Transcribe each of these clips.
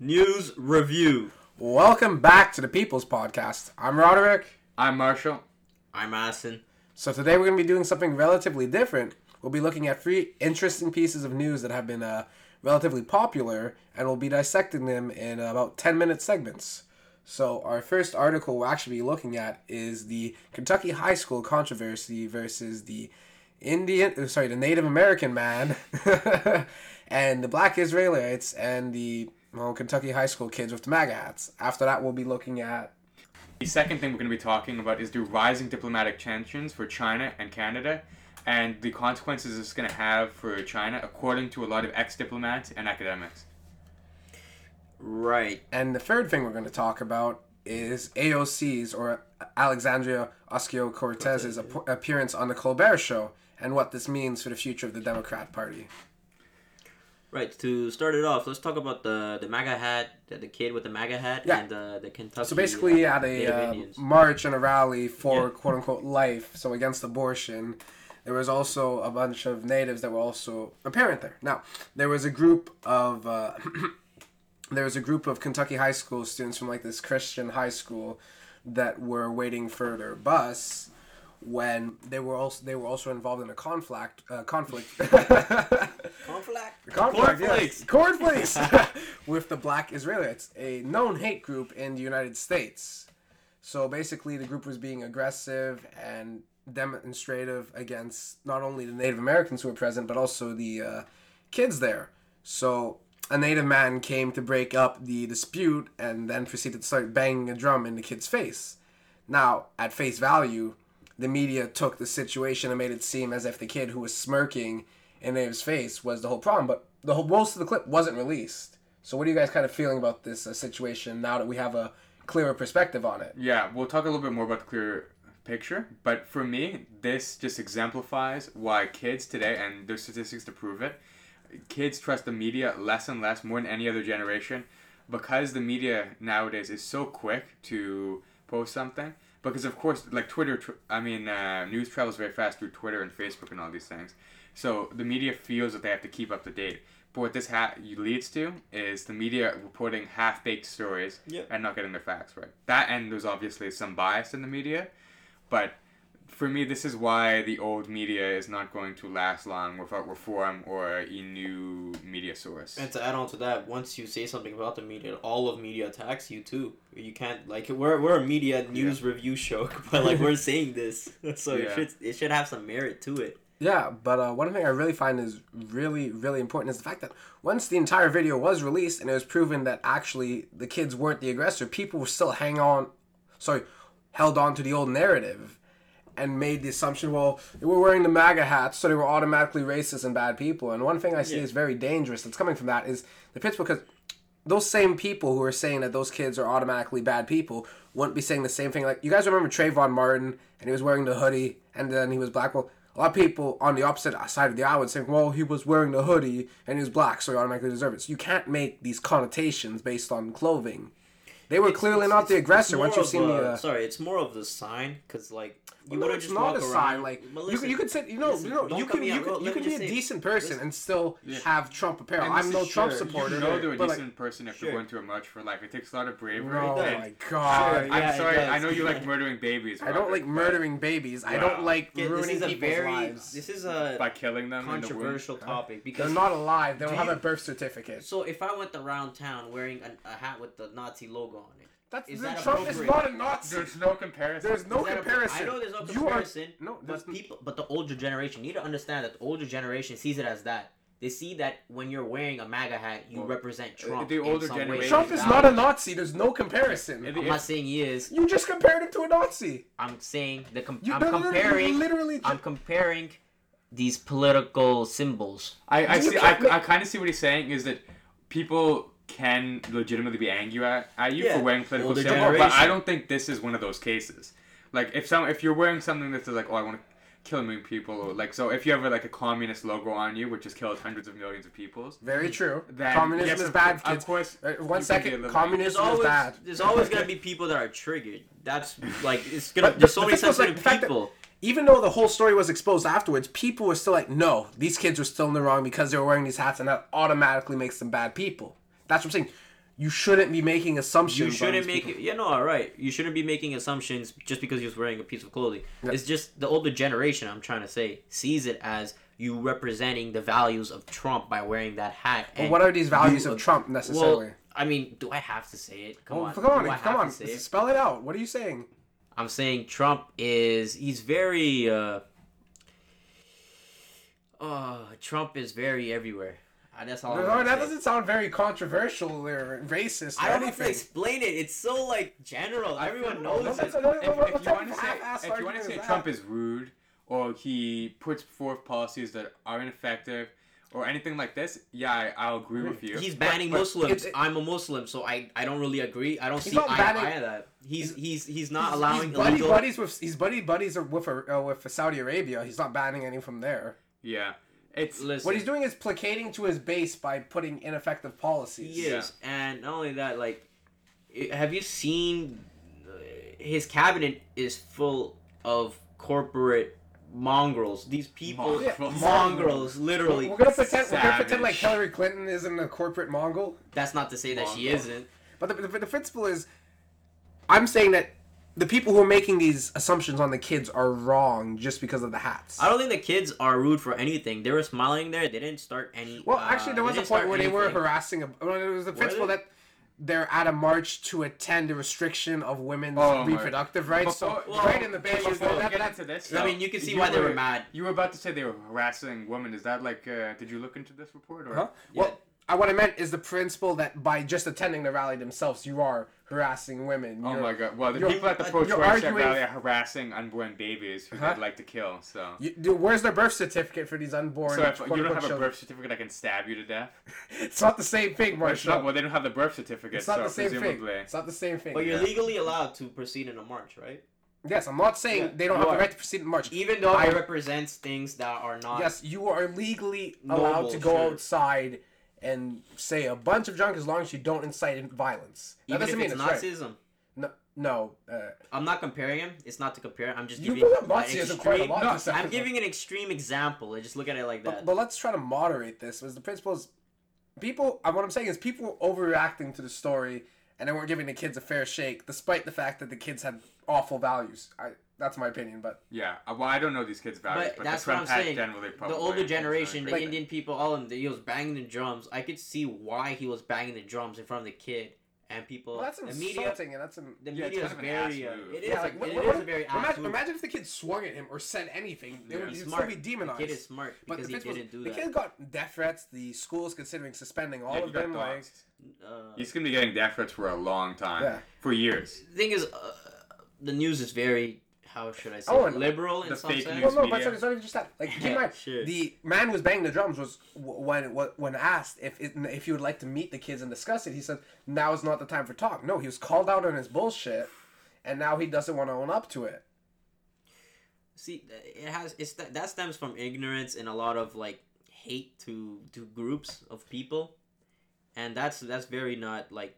News review. Welcome back to the People's Podcast. I'm Roderyk. I'm Martial. I'm Ahsan. So today we're going to be doing something relatively different. We'll be looking at three interesting pieces of news that have been uh, relatively popular, and we'll be dissecting them in about 10 minute segments. So our first article we'll actually be looking at is the Kentucky high school controversy versus the Indian, uh, sorry, the Native American man, and the Black Israelites, and the well, Kentucky high school kids with the MAGA hats. After that, we'll be looking at The second thing we're going to be talking about is the rising diplomatic tensions for China and Canada and the consequences it's going to have for China, according to a lot of ex diplomats and academics. Right. And the third thing we're going to talk about is AOC's or Alexandria Ocasio Cortez's ap- appearance on the Colbert Show and what this means for the future of the Democrat Party. Right. To start it off, let's talk about the the MAGA hat, the, the kid with the MAGA hat, Yeah. and the the Kentucky. So basically, uh, at a uh, march and a rally for Yeah. quote unquote life, so against abortion, there was also a bunch of natives that were also apparent there. Now, there was a group of uh, there was a group of Kentucky high school students from like this Christian high school that were waiting for their bus when they were also they were also involved in a conflict uh, conflict Conflict. conflict Cornflakes. yes. cornflakes with the black Israelites, a known hate group in the United States. So basically, the group was being aggressive and demonstrative against not only the Native Americans who were present, but also the uh, kids there. So a Native man came to break up the dispute and then proceeded to start banging a drum in the kid's face. Now, at face value, the media took the situation and made it seem as if the kid who was smirking in Nave's face was the whole problem, but the whole most of the clip wasn't released. So, what are you guys kind of feeling about this uh, situation now that we have a clearer perspective on it? Yeah, we'll talk a little bit more about the clear picture, but for me, this just exemplifies why kids today, and there's statistics to prove it, kids trust the media less and less, more than any other generation, because the media nowadays is so quick to post something. Because of course, like Twitter, I mean, uh, news travels very fast through Twitter and Facebook and all these things. So the media feels that they have to keep up to date. But what this ha- leads to is the media reporting half-baked stories Yep. and not getting their facts right. That and there's obviously some bias in the media, but for me, this is why the old media is not going to last long without reform or a new media source. And to add on to that, once you say something about the media, all of media attacks you too. You can't like we're we're a media news review show, but like we're saying this, so it should it should have some merit to it. Yeah, but uh, one thing I really find is really, really important is the fact that once the entire video was released and it was proven that actually the kids weren't the aggressor, people were still hang on, sorry, held on to the old narrative and made the assumption, well, they were wearing the MAGA hats, so they were automatically racist and bad people. And one thing I see Yeah. is very dangerous that's coming from that is the because those same people who are saying that those kids are automatically bad people wouldn't be saying the same thing. Like you guys remember Trayvon Martin and he was wearing the hoodie and then he was black. Well, a lot of people on the opposite side of the aisle would say, well, he was wearing the hoodie and he was black, so he automatically deserves it. So you can't make these connotations based on clothing. They were It's- clearly it's- not the it's- aggressor. it's Once you've seen of the. Uh, sorry, it's more of the sign because like you no, it's just not a around. sign. Like But you, you could say, you know, listen, you know, you can you can, you can be a say- decent person listen. and still Yeah. have Trump apparel. I'm no is- Trump supporter. You know they're a but, like, decent person if Sure. you're going to a march for life. It takes a lot of bravery. Oh and- my god. Sure, I'm sorry. I know you like murdering babies. I don't like murdering babies. I don't like Yeah, ruining people's very lives. this is a by killing them. in the womb. controversial topic because They're not alive. They don't have a birth certificate. So if I went around town wearing a, a hat with the Nazi logo on it, That's is the that Trump is appropriate? not a Nazi. There's no comparison. There's no is comparison. I know there's no You are- comparison. no, but people, but the older generation you need to understand that the older generation sees it as that. They see that when you're wearing a MAGA hat, you Well, represent uh, Trump. the in older some way, generation- Trump is or not a. Nazi. There's no comparison. I'm not saying he is. You just compared him to a Nazi. I'm saying the com- You I'm no, no, no, comparing. literally. I'm comparing these political symbols. I, I see. I, can't I kind of see what he's saying is that people can legitimately be angry at, at you Yeah, for wearing political older symbols, but. I don't think this is one of those cases. Like if some if you're wearing something that's like oh I want to kill a million people or like so if you have like a communist logo on you which has killed hundreds of millions of peoples. Very true. Then, Communism yes, is of- bad, Of kids. course, Uh, you can one be a second. little There's Communism is always bad. there's always gonna be people that are triggered. That's like it's gonna. But there's the- so the many thing was, like, sensitive the people. even though the whole story was exposed afterwards, people were still like, no, these kids were still in the wrong because they were wearing these hats, and that automatically makes them bad people. That's what I'm saying. you shouldn't be making assumptions. You shouldn't make people. it. Yeah, no, all right. You shouldn't be making assumptions just because he was wearing a piece of clothing. Yeah. It's just the older generation. I'm trying to say sees it as you representing the values of Trump by wearing that hat. But and what are these values of Trump necessarily? Well, I mean, do I have to say it? Come Well, on, come on, come on, spell it out. What are you saying? I'm saying Trump is he's very uh uh Trump is very everywhere. Uh, That's all. I'm No, that say. doesn't sound very controversial or racist. Or I don't have to explain it. It's so like general. Everyone knows that's it. a- no, no, if, if you want to say half-ass if you want to say is Trump that? is rude or he puts forth policies that are ineffective or anything like this, yeah, I, I'll agree with you. He's banning but Muslims. it- it- I'm a Muslim, so I, I don't really agree. I don't see not eye to eye that. He's he's he's not He's- allowing he's buddy illegal. buddies with he's buddy buddies with uh, with Saudi Arabia. He's not banning any from there. yeah, it's Listen, What he's doing is placating to his base by putting ineffective policies. He is, and not only that, like, have you seen uh, his cabinet is full of corporate mongrels. These people, Mongrels. mongrels, literally. We're gonna pretend we're gonna pretend like Hillary Clinton isn't a corporate Mongol. That's not to say that she isn't. But the, the, the principle is, I'm saying that the people who are making these assumptions on the kids are wrong just because of the hats. I don't think the kids are rude for anything. They were smiling there. They didn't start any. Well, uh, actually, there they was a point start where they were harassing. A, well, it was the Were principle that they're at a march to attend the restriction of women's Oh my- reproductive rights. So Before- right in the before before, you that, get that, into this, I mean, you can see you why they were mad. You were about to say they were harassing women. Is that like? Uh, did you look into this report? Or? Huh? Well, I, what I meant is the principle that by just attending the rally themselves, you are harassing women. Oh You're- my god! Well, the people at the pro-choice you're arguing- rally are harassing unborn babies who Huh? they'd uh-huh. like to kill. So, You, dude, where's their birth certificate for these unborn? so if you don't quote-unquote have a birth certificate, I can stab you to death. It's not the same thing, Well, not, well, they don't have the birth certificate, It's not so the same presumably. thing. It's not the same thing. But you're Yeah. legally allowed to proceed in a march, right? Yes, I'm not saying Yeah, they don't you have the right to proceed in a march. Even though I- it represents things that are not. Yes, you are legally Noble, allowed to go sure. outside and say a bunch of junk as long as you don't incite violence. That Even doesn't if mean it's it's right. Nazism. No, no. Uh, I'm not comparing him. It's not to compare. I'm just you giving. bring up an quite a extreme- lot No, I'm episode. giving an extreme example. I just look at it like that. But, but let's try to moderate this. Because the principle is people? uh, What I'm saying is people overreacting to the story, and they weren't giving the kids a fair shake, despite the fact that the kids had awful values. I that's my opinion, but Yeah, uh, well, I don't know these kids' values, But but, that's the what I'm saying. generally probably. the older generation, the not great. Indian people, all of them, he was banging the drums. I could see why he was banging the drums in front of the kid and people. well, that's the insulting, media, and that's an, the Yeah, it's media is kind of an ass very. Uh, move. it is. yeah, like it what, is what- a very ass imagine, move. imagine if the kid swung at him or said anything, Yeah. would He's he'd smart. still be demonized. The kid is smart But because the he didn't is, do the that. kid got death threats. The school is considering suspending all Yeah, of them. Like. Uh, He's gonna be getting death threats for a long time. Yeah. For years. the thing is, uh, the news is very. How should I say? Oh, it? and liberal in the some fake sense. news well, no, but media. it's not even just that. Like, keep in Yeah, mind, sure. the man who was banging the drums was w- when when asked if it, if he would like to meet the kids and discuss it. He said, "Now is not the time for talk." No, he was called out on his bullshit, and now he doesn't want to own up to it. See, it has it's that that stems from ignorance and a lot of like hate to to groups of people, and that's that's very not like,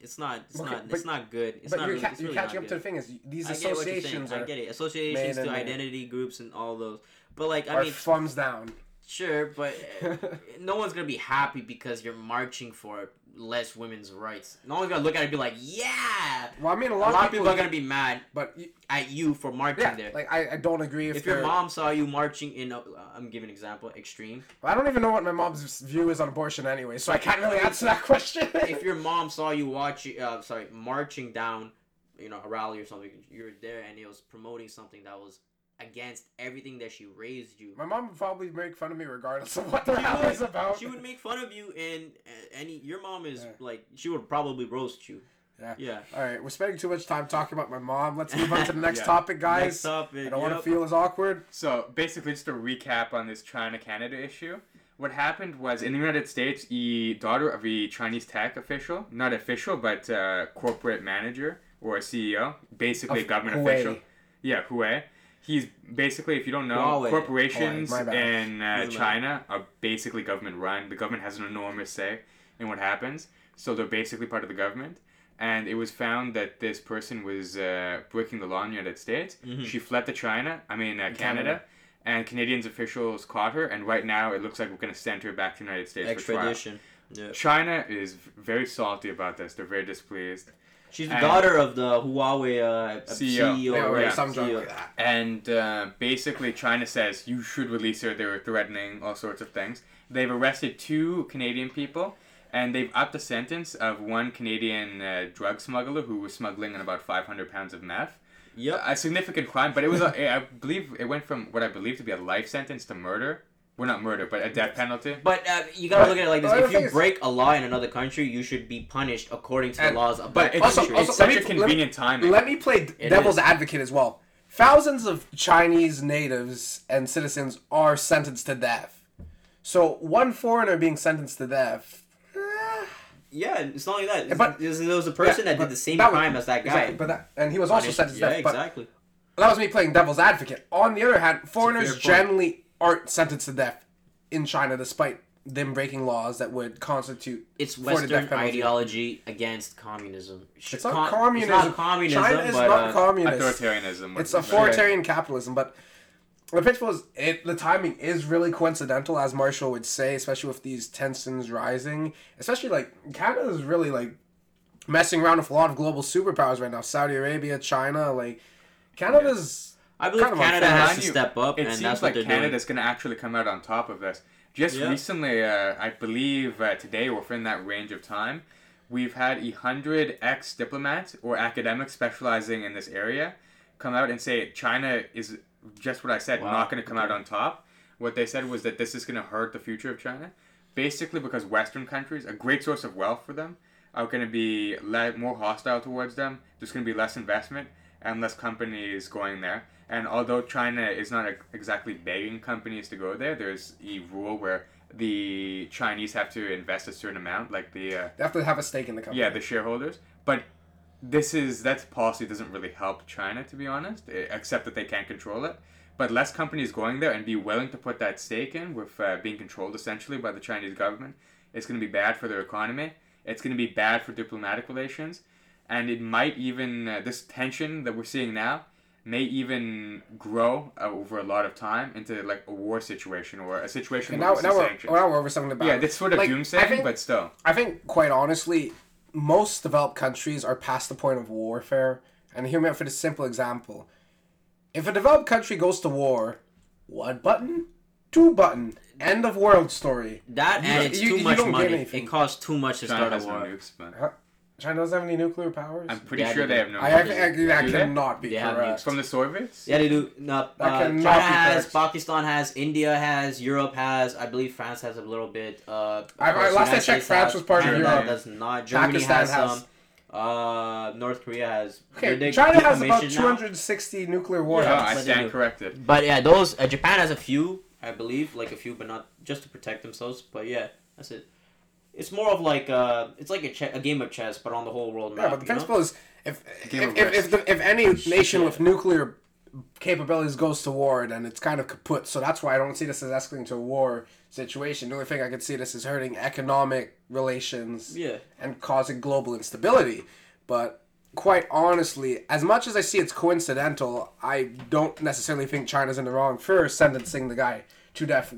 it's not it's Okay, not but- it's not good. It's but not you're, really, ca- you're really catching up to the thing is these I get what you're saying. associations I get it. Associations to identity groups and all those. But like I mean, thumbs down. Sure, but uh, no one's gonna be happy because you're marching for less women's rights. No one's gonna look at it and be like, yeah. Well, I mean, a A lot, lot, of people are gonna be mad but y- at you for marching yeah, there. like I, I don't agree if, if your mom saw you marching in, I'm giving an example, extreme. I don't even know what my mom's view is on abortion anyway, so I can't really answer that question. if your mom saw you watching, uh, sorry, marching down, you know, a rally or something, you were there and it was promoting something that was against everything that she raised you. my mom would probably make fun of me regardless of what the She rally would- is about. She would make fun of you, and uh, any your mom is Yeah. like she would probably roast you. Yeah. Yeah. All right, we're spending too much time talking about my mom. Let's move on to the next Yeah. topic, guys. Next topic. I don't want to feel as awkward. So basically, just a recap on this China Canada issue. What happened was in the United States, the daughter of a Chinese tech official, not official, but uh, corporate manager or a CEO, basically a Of government Huawei. official. Yeah, Huawei. He's basically, if you don't know, Huawei. corporations Huawei, in uh. China are basically government run. The government has an enormous say in what happens, so they're basically part of the government. And it was found that this person was uh, breaking the law in the United States. Mhm. She fled to China, I mean uh, Canada, Canada. and Canadians officials caught her. And right now, it looks like we're going to send her back to the United States for trial. Extradition. Yeah. China is very salty about this. They're very displeased. She's the And- daughter of the Huawei uh, CEO. CEO, yeah, right? right, some CEO. like that. And uh, basically, China says you should release her. They were threatening all sorts of things. They've arrested two Canadian people, and they've upped the sentence of one Canadian uh, drug smuggler who was smuggling in about 500 pounds of meth. Yep. A significant crime, but it was, a, I believe, it went from what I believe to be a life sentence to murder. Well, not murder, but a death penalty. But uh, you gotta But- look at it like this: if you break a law in another country, you should be punished according to the laws of But that it's, Also- country. it's such a me- let me- convenient timing. Let me play It devil's is. advocate as well. Thousands of Chinese natives and citizens are sentenced to death. So one foreigner being sentenced to death. eh, yeah, it's not like that. But- It's- there was a person yeah, that did the same that was- crime as that guy. Exactly, but that, and he was also Punished- sentenced to yeah, death. But exactly. that was me playing devil's advocate. On the other hand, foreigners fair point. generally aren't sentenced to death in China, despite them breaking laws that would constitute. It's for death Western ideology against communism. It's not con- communism. It's not communism, China is but not uh, communist. Authoritarianism. It's would- authoritarian capitalism, but the principle is it. The timing is really coincidental, as Martial would say, especially with these tensions rising. Especially like Canada is really like messing around with a lot of global superpowers right now. Saudi Arabia, China, like Canada's. I believe kind Canada has to you, step up, It and seems that's like what they're Canada's going to actually come out on top of this. Just Yeah. recently, uh, I believe uh, today within that range of time, we've had a hundred ex diplomats or academics specializing in this area come out and say China is just what I said, Wow. not going to come out on top. What they said was that this is going to hurt the future of China, basically because Western countries, a great source of wealth for them, are going to be le- more hostile towards them. There's going to be less investment and less companies going there. And although China is not ex- exactly begging companies to go there, there's a rule where the Chinese have to invest a certain amount, like the uh, They have to have a stake in the company. yeah the shareholders. But this is that policy doesn't really help China to be honest, eh, except that they can't control it. But less companies going there and be willing to put that stake in with uh, being controlled essentially by the Chinese government, it's going to be bad for their economy. It's going to be bad for diplomatic relations, and it might even uh, this tension that we're seeing now may even grow uh, over a lot of time into like a war situation or a situation And where now, now, we're, sanctions. now we're over something about yeah, that's sort of like, I doomsaying, think- but still. I think, quite honestly, most developed countries are past the point of warfare. And hear me out for the simple example. If a developed country goes to war, one button, two button, end of world story. That You and don't- it's you- too you much get money. anything. It costs too much to China start a war. nukes, but China doesn't have any nuclear powers? I'm pretty Yeah, sure they they have no. I, I, nukes. I, that Do they? cannot be They have correct. From the Soviets? Yeah, they do. No, That uh, cannot China be has, correct. Pakistan has, India has, Europe has. I believe France has a little bit. Uh, of I- I- course, last I checked, States France has, was part of Canada Europe. Does not. Germany Pakistan has, has- some. Uh, North Korea has. Okay, they China has about decommissioned now. 260 nuclear warheads. Yeah. I but stand corrected. But yeah, those uh, Japan has a few, I believe, like a few, but not just to protect themselves. But yeah, that's it. It's more of like uh, it's like a, che- a game of chess, but on the whole world map. Yeah, but the you know? principle is if if, if, if, the, if any nation with nuclear capabilities goes to war, then it's kind of kaput. So that's why I don't see this as escalating to a war situation. The only thing I could see this is hurting economic relations Yeah. and causing global instability. But quite honestly, as much as I see it's coincidental, I don't necessarily think China's in the wrong for sentencing the guy to death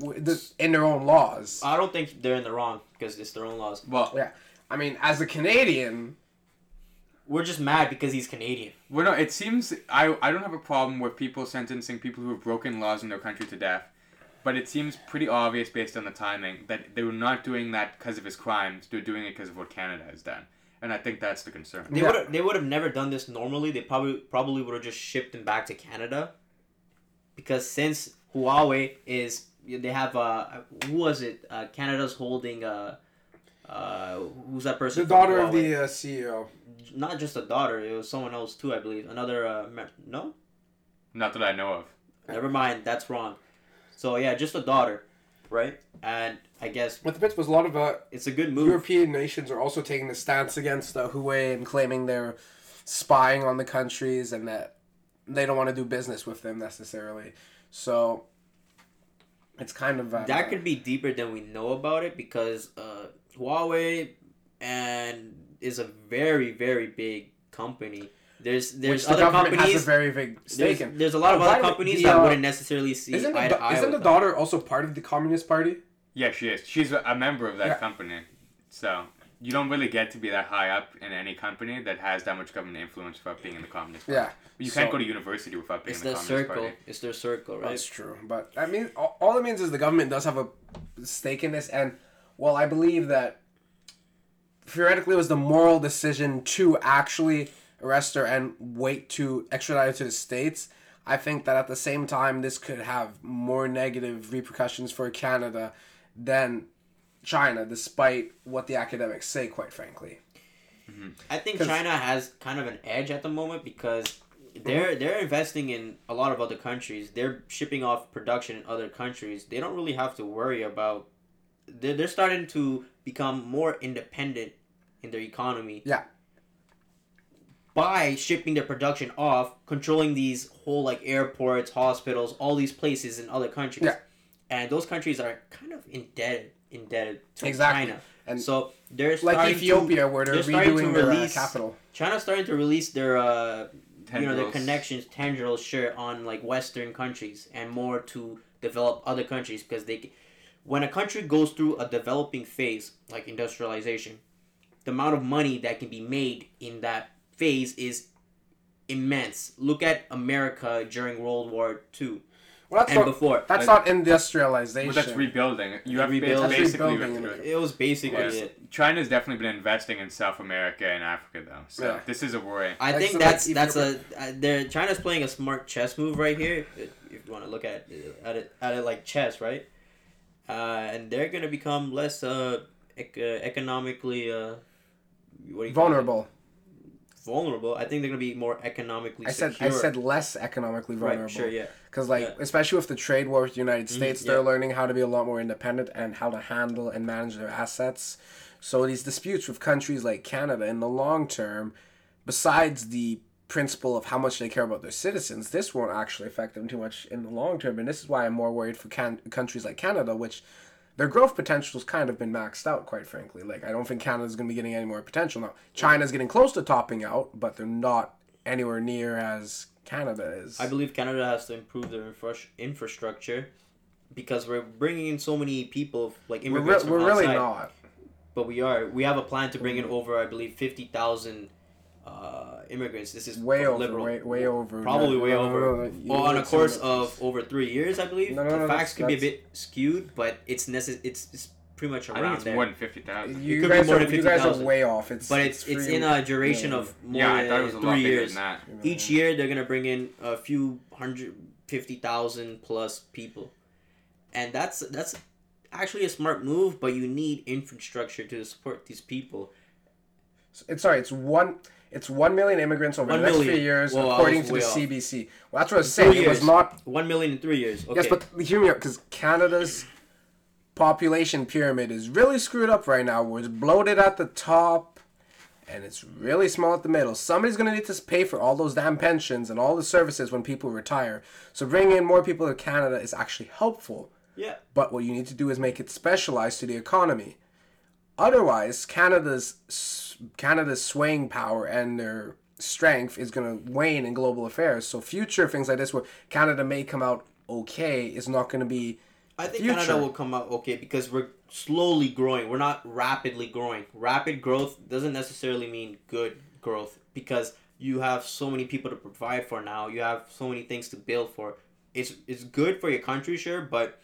in their own laws. I don't think they're in the wrong because it's their own laws. Well, Yeah, I mean, as a Canadian, We're just mad because he's Canadian. well, no, it seems I I don't have a problem with people sentencing people who have broken laws in their country to death, but it seems pretty obvious based on the timing that they were not doing that because of his crimes. They're doing it because of what Canada has done, and I think that's the concern. They Yeah. would they would have never done this normally. They probably probably would have just shipped him back to Canada. Because since Huawei is they have uh who was it? Uh, Canada's holding uh uh who's that person? the daughter of the uh, CEO. not just a daughter. It was someone else too, I believe. Another uh me- no, Not that I know of. never mind. That's wrong. So yeah, just a daughter, right? And I guess But the principle is a lot of uh, it's a good move. European nations are also taking a stance against uh, Huawei and claiming they're spying on the countries and that they don't want to do business with them necessarily. So it's kind of uh, that could be deeper than we know about it because uh, Huawei and is a very very big company. There's which there's the other government companies. has a very big there's, in. there's a lot of Oh, other companies the, that uh, wouldn't necessarily see Isn't the, to eye isn't with the them. daughter also part of the Communist Party? Yeah, she is. She's a, a member of that Yeah. company. So you don't really get to be that high up in any company that has that much government influence without being in the Communist Party. Yeah. You can't go to university without being in the their Communist circle. Party. It's their circle, right? That's true, but I mean, all, all it means is the government does have a stake in this, and well, I believe that theoretically it was the moral decision to actually arrest her and wait to extradite her to the states. I think that at the same time, this could have more negative repercussions for Canada than China, despite what the academics say. Quite frankly, I think China has kind of an edge at the moment because they're they're investing in a lot of other countries. They're shipping off production in other countries. They don't really have to worry about. They're, they're starting to become more independent in their economy. Yeah. By shipping their production off, controlling these whole like airports, hospitals, all these places in other countries. Yeah. And those countries are kind of indebted indebted to Exactly. China. And so they're like starting Ethiopia, where they're, they're starting to redoing their uh, release- capital. China's starting to release their uh you know their connections tendrils sure on like western countries and more to develop other countries because they when a country goes through a developing phase like industrialization the amount of money that can be made in that phase is immense look at america during world war ii Well, that's and not, before that's Like- not industrialization. But that's rebuilding. You have Rebuilding. That's That's basically rebuilding. what- it was basically Yeah. it China's definitely been investing in South America and Africa though. So Yeah. this is a worry. I Like, think so like that's that's a uh, they're China's playing a smart chess move right here. If if you want to look at it, at it at it like chess, right? Uh, and they're gonna become less uh, ec- uh economically uh, what do you call it? vulnerable. Vulnerable. I think they're gonna be more economically. I said secure. I said less economically vulnerable. right. Sure. Yeah. Because like Yeah. especially with the trade war with the United Mhm, States, yeah. they're learning how to be a lot more independent and how to handle and manage their assets. So these disputes with countries like Canada in the long term, besides the principle of how much they care about their citizens, this won't actually affect them too much in the long term. And this is why I'm more worried for can- countries like Canada, which their growth potential's kind of been maxed out, quite frankly. Like I don't think Canada's going to be getting any more potential now. China's getting close to topping out, but they're not anywhere near as Canada is. I believe Canada has to improve their infra- infrastructure because we're bringing in so many people like we're, immigrants re- from we're really not. But we are. We have a plan to bring in over, I believe, fifty thousand uh, immigrants. This is way over, liberal. way, way over. Probably No, way no, no, over. no, no, Well, on a course some- of over three years, I believe. No, no, the facts could be a bit skewed, but it's necess- It's, it's pretty much I around think it's there. more than fifty thousand. You could be guys, more are, than you guys are way off. It's but it's it's three- in a duration yeah. of more Yeah, I than thought it was a lot three bigger years. than that. Each year, they're gonna bring in a few hundred fifty thousand plus people, and that's that's actually a smart move. But you need infrastructure to support these people. It's sorry. It's one. It's one million immigrants over One the next million. few years, according to the off. CBC. Well, that's what I was Three saying. It was not. One million in three years. Okay. Yes, but hear me out, because Canada's population pyramid is really screwed up right now. Where it's bloated at the top, and it's really small at the middle. Somebody's gonna need to pay for all those damn pensions and all the services when people retire. So bringing in more people to Canada is actually helpful. yeah. But what you need to do is make it specialized to the economy. Otherwise, Canada's Canada's swaying power and their strength is going to wane in global affairs. So future things like this, where Canada may come out okay, is not going to be. I think future. Canada will come out okay because we're slowly growing. We're not rapidly growing. Rapid growth doesn't necessarily mean good growth because you have so many people to provide for now. You have so many things to build for. It's it's good for your country, sure, but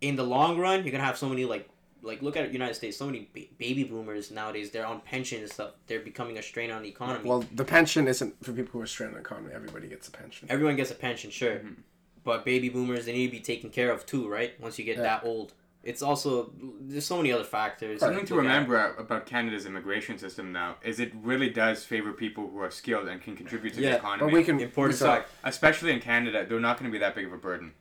in the long run, you're gonna have so many like like look at United States. So many ba- baby boomers nowadays. They're on pension and stuff. They're becoming a strain on the economy. Well, the pension isn't for people who are stranded on the economy. Everybody gets a pension. Everyone gets a pension, sure, Mhm. but baby boomers they need to be taken care of too, right? Once you get Yeah. that old, it's also there's so many other factors. Something to Look at- remember about Canada's immigration system now is it really does favor people who are skilled and can contribute to Yeah, the economy. But we can. Important we saw- fact. especially in Canada, they're not going to be that big of a burden.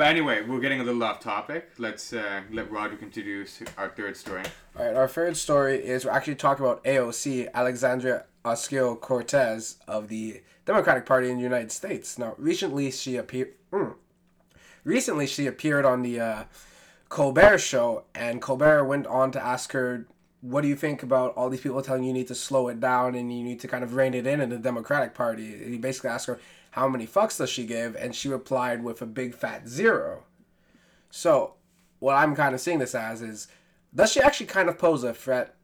But anyway, we're getting a little off topic. Let's uh, let Roderyk introduce our third story. All right, our third story is we're actually talking about AOC, Alexandria Ocasio Cortez of the Democratic Party in the United States. Now, recently she appeared. Mm, recently she appeared on the uh, Colbert Show, and Colbert went on to ask her, "What do you think about all these people telling you you need to slow it down and you need to kind of rein it in in the Democratic Party?" He basically asked her how many fucks does she give, and she replied with a big fat zero. So, what I'm kind of seeing this as is, does she actually kind of pose a threat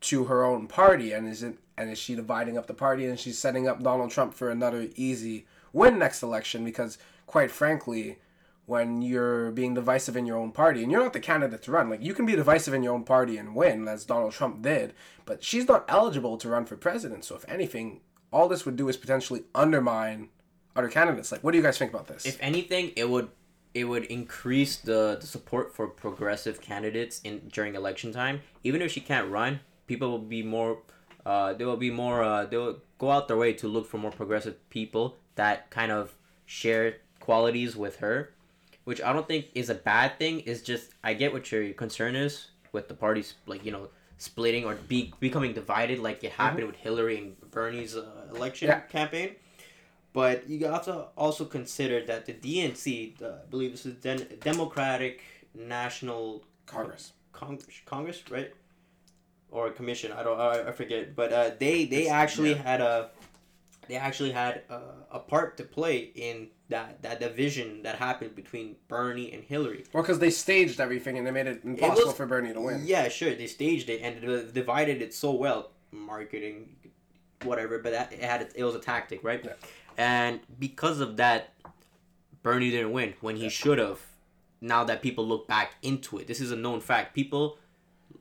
to her own party and is it and is she dividing up the party and she's setting up Donald Trump for another easy win next election because quite frankly when you're being divisive in your own party and you're not the candidate to run like you can be divisive in your own party and win as Donald Trump did but she's not eligible to run for president so if anything all this would do is potentially undermine other candidates like what do you guys think about this If anything, it would it would increase the, the support for progressive candidates in during election time. Even if she can't run, people will be more uh, they will be more uh, they will go out their way to look for more progressive people that kind of share qualities with her, which I don't think is a bad thing. Is just I get what your concern is with the parties like you know splitting or be becoming divided like it happened with Hillary and Bernie's uh, election Yeah. campaign. But you have to also consider that the DNC, the, I believe this is Den- Democratic National Congress Congress, Congress, right? Or commission, I don't, I, I forget. But uh, they they actually yeah. had a, they actually had a, a part to play in that that division that happened between Bernie and Hillary. well because they staged everything and they made it impossible was- for Bernie to win Yeah, sure. They staged it and it divided it so well, marketing, whatever. But that, it had it was a tactic, right? Yeah. And because of that, Bernie didn't win when he should have. Now that people look back into it, this is a known fact. People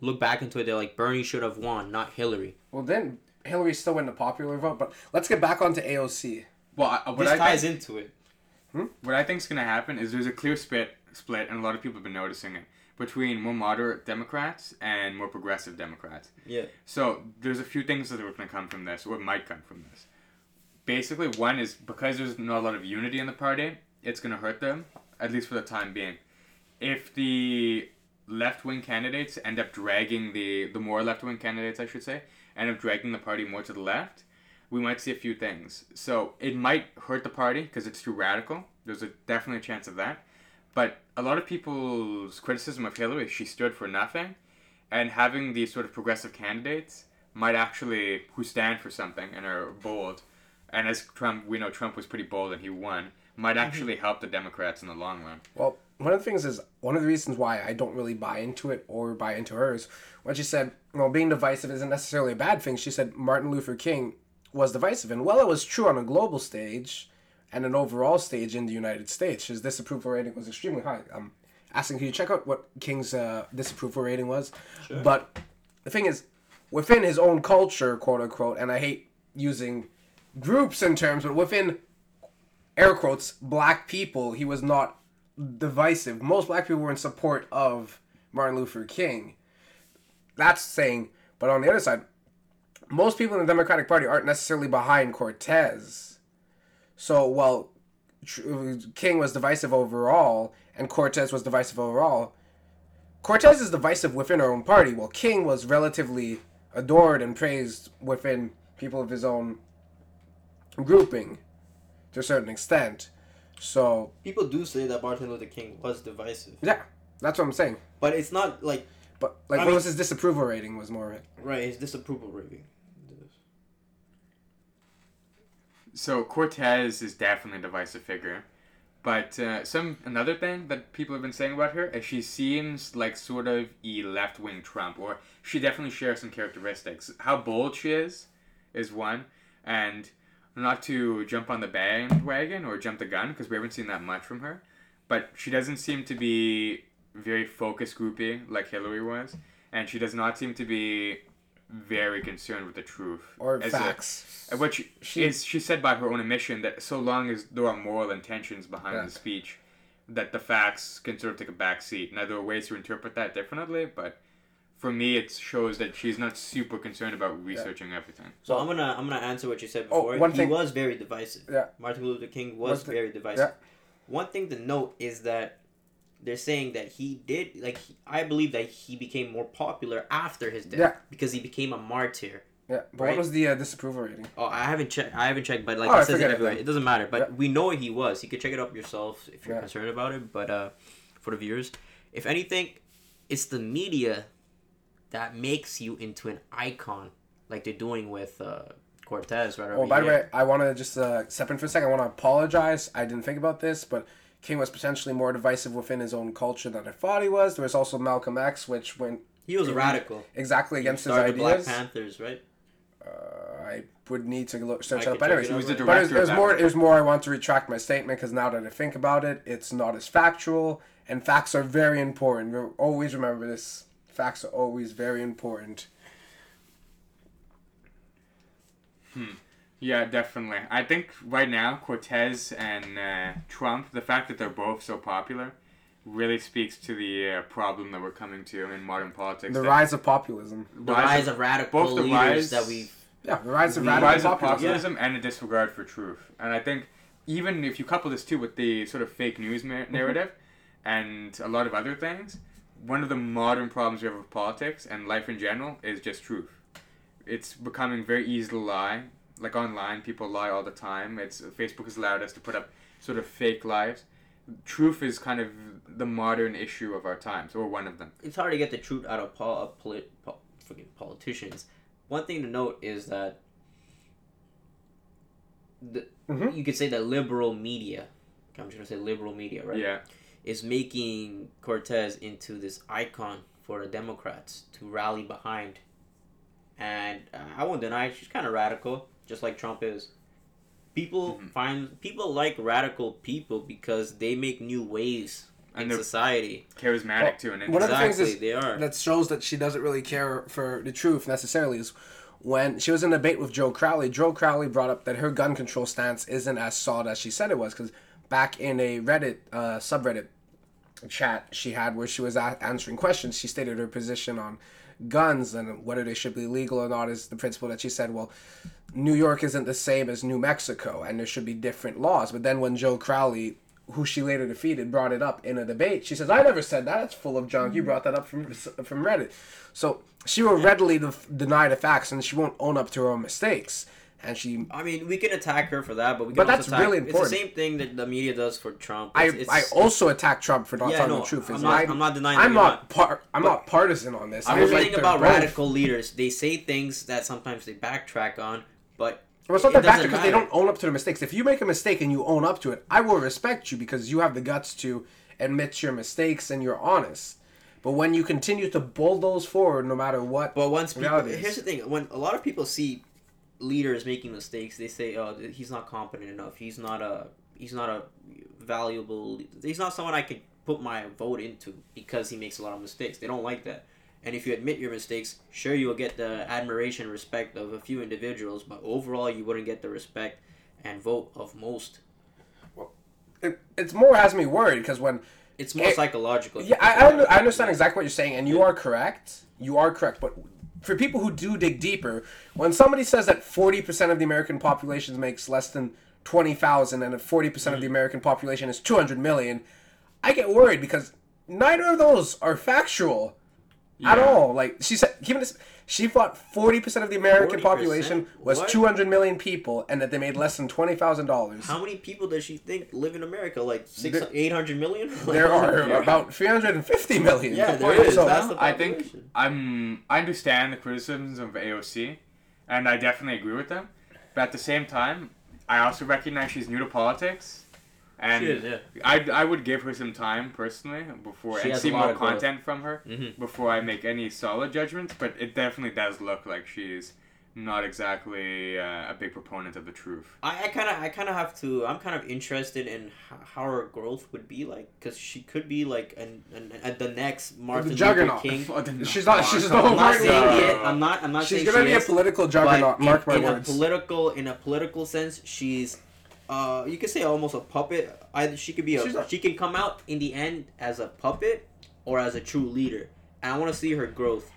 look back into it. They're like Bernie should have won, not Hillary. Well, then Hillary still win the popular vote, but let's get back onto AOC. Well, I, what This I ties think, into it. Hmm? what I think is gonna happen is there's a clear split split, and a lot of people have been noticing it between more moderate Democrats and more progressive Democrats. Yeah. So there's a few things that are going to come from this, or might come from this. Basically, one is because there's not a lot of unity in the party, it's going to hurt them, at least for the time being. If the left wing candidates end up dragging the the more left wing candidates, I should say, end up dragging the party more to the left, we might see a few things. So it might hurt the party because it's too radical. There's a definitely a chance of that. But a lot of people's criticism of Hillary is she stood for nothing, and having these sort of progressive candidates might actually who stand for something and are bold. And as Trump, we know Trump was pretty bold and he won. Might actually help the Democrats in the long run. Well, one of the things is one of the reasons why I don't really buy into it or buy into hers. When she said, "Well, being divisive isn't necessarily a bad thing," she said Martin Luther King was divisive, and well, it was true on a global stage and an overall stage in the United States. His disapproval rating was extremely high. I'm asking, can you check out what King's uh, disapproval rating was? Sure. But the thing is, within his own culture, quote unquote, and I hate using groups in terms, but within air quotes black people, he was not divisive. Most black people were in support of Martin Luther King. That's saying, but on the other side, most people in the Democratic Party aren't necessarily behind Cortez. So while King was divisive overall and Cortez was divisive overall, Cortez is divisive within her own party, while King was relatively adored and praised within people of his own grouping to a certain extent. So People do say that Martin Luther King was divisive, yeah, that's what I'm saying. but it's not like But like, I what mean- was his disapproval rating? Was more of it. right his disapproval rating. So Cortez is definitely a divisive figure, but uh, some another thing that people have been saying about her is she seems like sort of a left wing Trump, or she definitely shares some characteristics. How bold she is, is one, and not to jump on the bandwagon or jump the gun because we haven't seen that much from her, but she doesn't seem to be very focus groupy like Hillary was, and she does not seem to be very concerned with the truth Or as a- facts. uh, Which She- is she said by her own admission that so long as there are moral intentions behind Yeah. the speech, that the facts can sort of take a back seat. Now there are ways to interpret that differently, but for me it shows that she's not super concerned about researching everything. So I'm gonna I'm gonna answer what you said Oh, before. one he thing- was very divisive. Yeah. Martin Luther King was One thing- very divisive. yeah. One thing to note is that they're saying that he did like he, I believe that he became more popular after his death Yeah. because he became a martyr. Yeah, but Right. what was the uh, disapproval rating? Oh, I haven't checked. I haven't checked, but like Oh, I it says it forget it It doesn't matter. But Yeah. we know he was. You could check it up yourself if you're Yeah. concerned about it. But uh, for the viewers, if anything, it's the media that makes you into an icon, like they're doing with uh, Cortez right over Oh, by the way, I want to just uh, step in for a second. I want to apologize. I didn't think about this, but King was potentially more divisive within his own culture than I thought he was. There was also Malcolm X, which went He was a radical. exactly He against his started Black. Panthers, right? Uh, I would need to look, search I up anyways. it He was the But But it was, director it was more. one. It was more. I want to retract my statement because now that I think about it, it's not as factual, and facts are very important. Re- Always remember this. Facts are always very important. Hmm. Yeah, definitely. I think right now Cortez and uh, Trump, the fact that they're both so popular, really speaks to the uh, problem that we're coming to in modern politics. The rise of populism. The rise, of radical both the leaders rise- that we've. Yeah, the rise of the radical rise of populism. populism and a disregard for truth. And I think even if you couple this too with the sort of fake news Mm-hmm. narrative and a lot of other things, one of the modern problems we have with politics and life in general is just truth. It's becoming very easy to lie. Like online, people lie all the time. It's Facebook has allowed us to put up sort of fake lives. Truth is kind of the modern issue of our times, or one of them. It's hard to get the truth out of pol- of polit- pol- politicians. One thing to note is that the, Mhm. you could say that liberal media, I'm just gonna say liberal media, right? Yeah. Is making Cortez into this icon for the Democrats to rally behind. And uh, I won't deny it, she's kind of radical, just like Trump is. People Mhm. find people like radical people because they make new waves And in they're society. charismatic Well, too. And One of the things exactly, is- they are. that shows that she doesn't really care for the truth necessarily is when she was in a debate with Joe Crowley. Joe Crowley brought up that her gun control stance isn't as solid as she said it was because back in a Reddit uh, subreddit chat she had where she was a- answering questions, she stated her position on guns and whether they should be legal or not is the principle that she said, well, New York isn't the same as New Mexico and there should be different laws. But then when Joe Crowley, who she later defeated, brought it up in a debate, she says, I never said that. It's full of junk. You mm. brought that up from, from Reddit. So she will readily def- deny the facts and she won't own up to her own mistakes. And she I mean, we can attack her for that, but we can But that's attack, really It's the same thing that the media does for Trump. I, It's, I also attack Trump for not Yeah, telling no, the truth. I'm It's not- like- I'm not denying I'm not not. par- I'm not partisan on this. I Here's the like about both- radical leaders: they say things that sometimes they backtrack on, but Well, it's not that because they don't own up to their mistakes. If you make a mistake and you own up to it, I will respect you because you have the guts to admit your mistakes and you're honest. But when you continue to bulldoze forward, no matter what, But once people, here's the thing: when a lot of people see leaders making mistakes, they say, "Oh, he's not competent enough. He's not a he's not a valuable. He's not someone I could put my vote into because he makes a lot of mistakes." They don't like that. And if you admit your mistakes, sure you will get the admiration, and respect of a few individuals, but overall you wouldn't get the respect and vote of most. it, it's more has me worried because when It's more Eh, psychological. yeah, I, I, I understand exactly what you're saying, and you are correct. You are correct, but for people who do dig deeper, when somebody says that 40% of the American population makes less than 20,000 and 40% of the mm-hmm. American population is 200 million, I get worried because neither of those are factual at all. Like she said, even this, she thought 40% of the American 40%? population was 200 million people and that they made less than $20,000. How many people does she think live in America? Like six, There- eight hundred million? There are Yeah. about 350 million. Yeah, The there point is. So- That's the I think. I'm I understand the criticisms of AOC, and I definitely agree with them. But at the same time, I also recognize she's new to politics, and She is, yeah. I, I would give her some time personally before She and see more of growth. content from her Mhm. before I make any solid judgments. But it definitely does look like she's not exactly uh, a big proponent of the truth. I, I kind of I kind of have to I'm kind of interested in h- how her growth would be like because she could be like an, an, at the next Martin Luther juggernaut. King. She's not- she's not I'm not Martin saying it. I'm not. I'm not She's saying gonna she be a political but juggernaut. Mark in, my in words. a political in a political sense, she's uh you could say almost a puppet. Either she could be a not- she can come out in the end as a puppet or as a true leader. And I want to see her growth.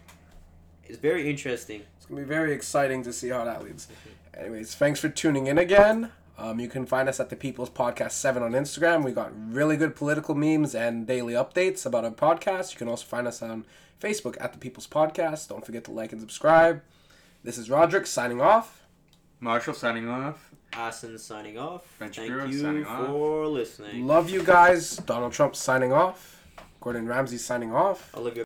It's very interesting. It's gonna be very exciting to see how that leads. Anyways, thanks for tuning in again. Um, you can find us at the People's Podcast Seven on Instagram. We got really good political memes and daily updates about our podcast. You can also find us on Facebook at the People's Podcast. Don't forget to like and subscribe. This is Roderyk signing off. Martial signing off. Ahsan signing off. Venture Thank Bureau you signing off. for listening. Love you guys. Donald Trump signing off. Gordon Ramsay signing off. Olivia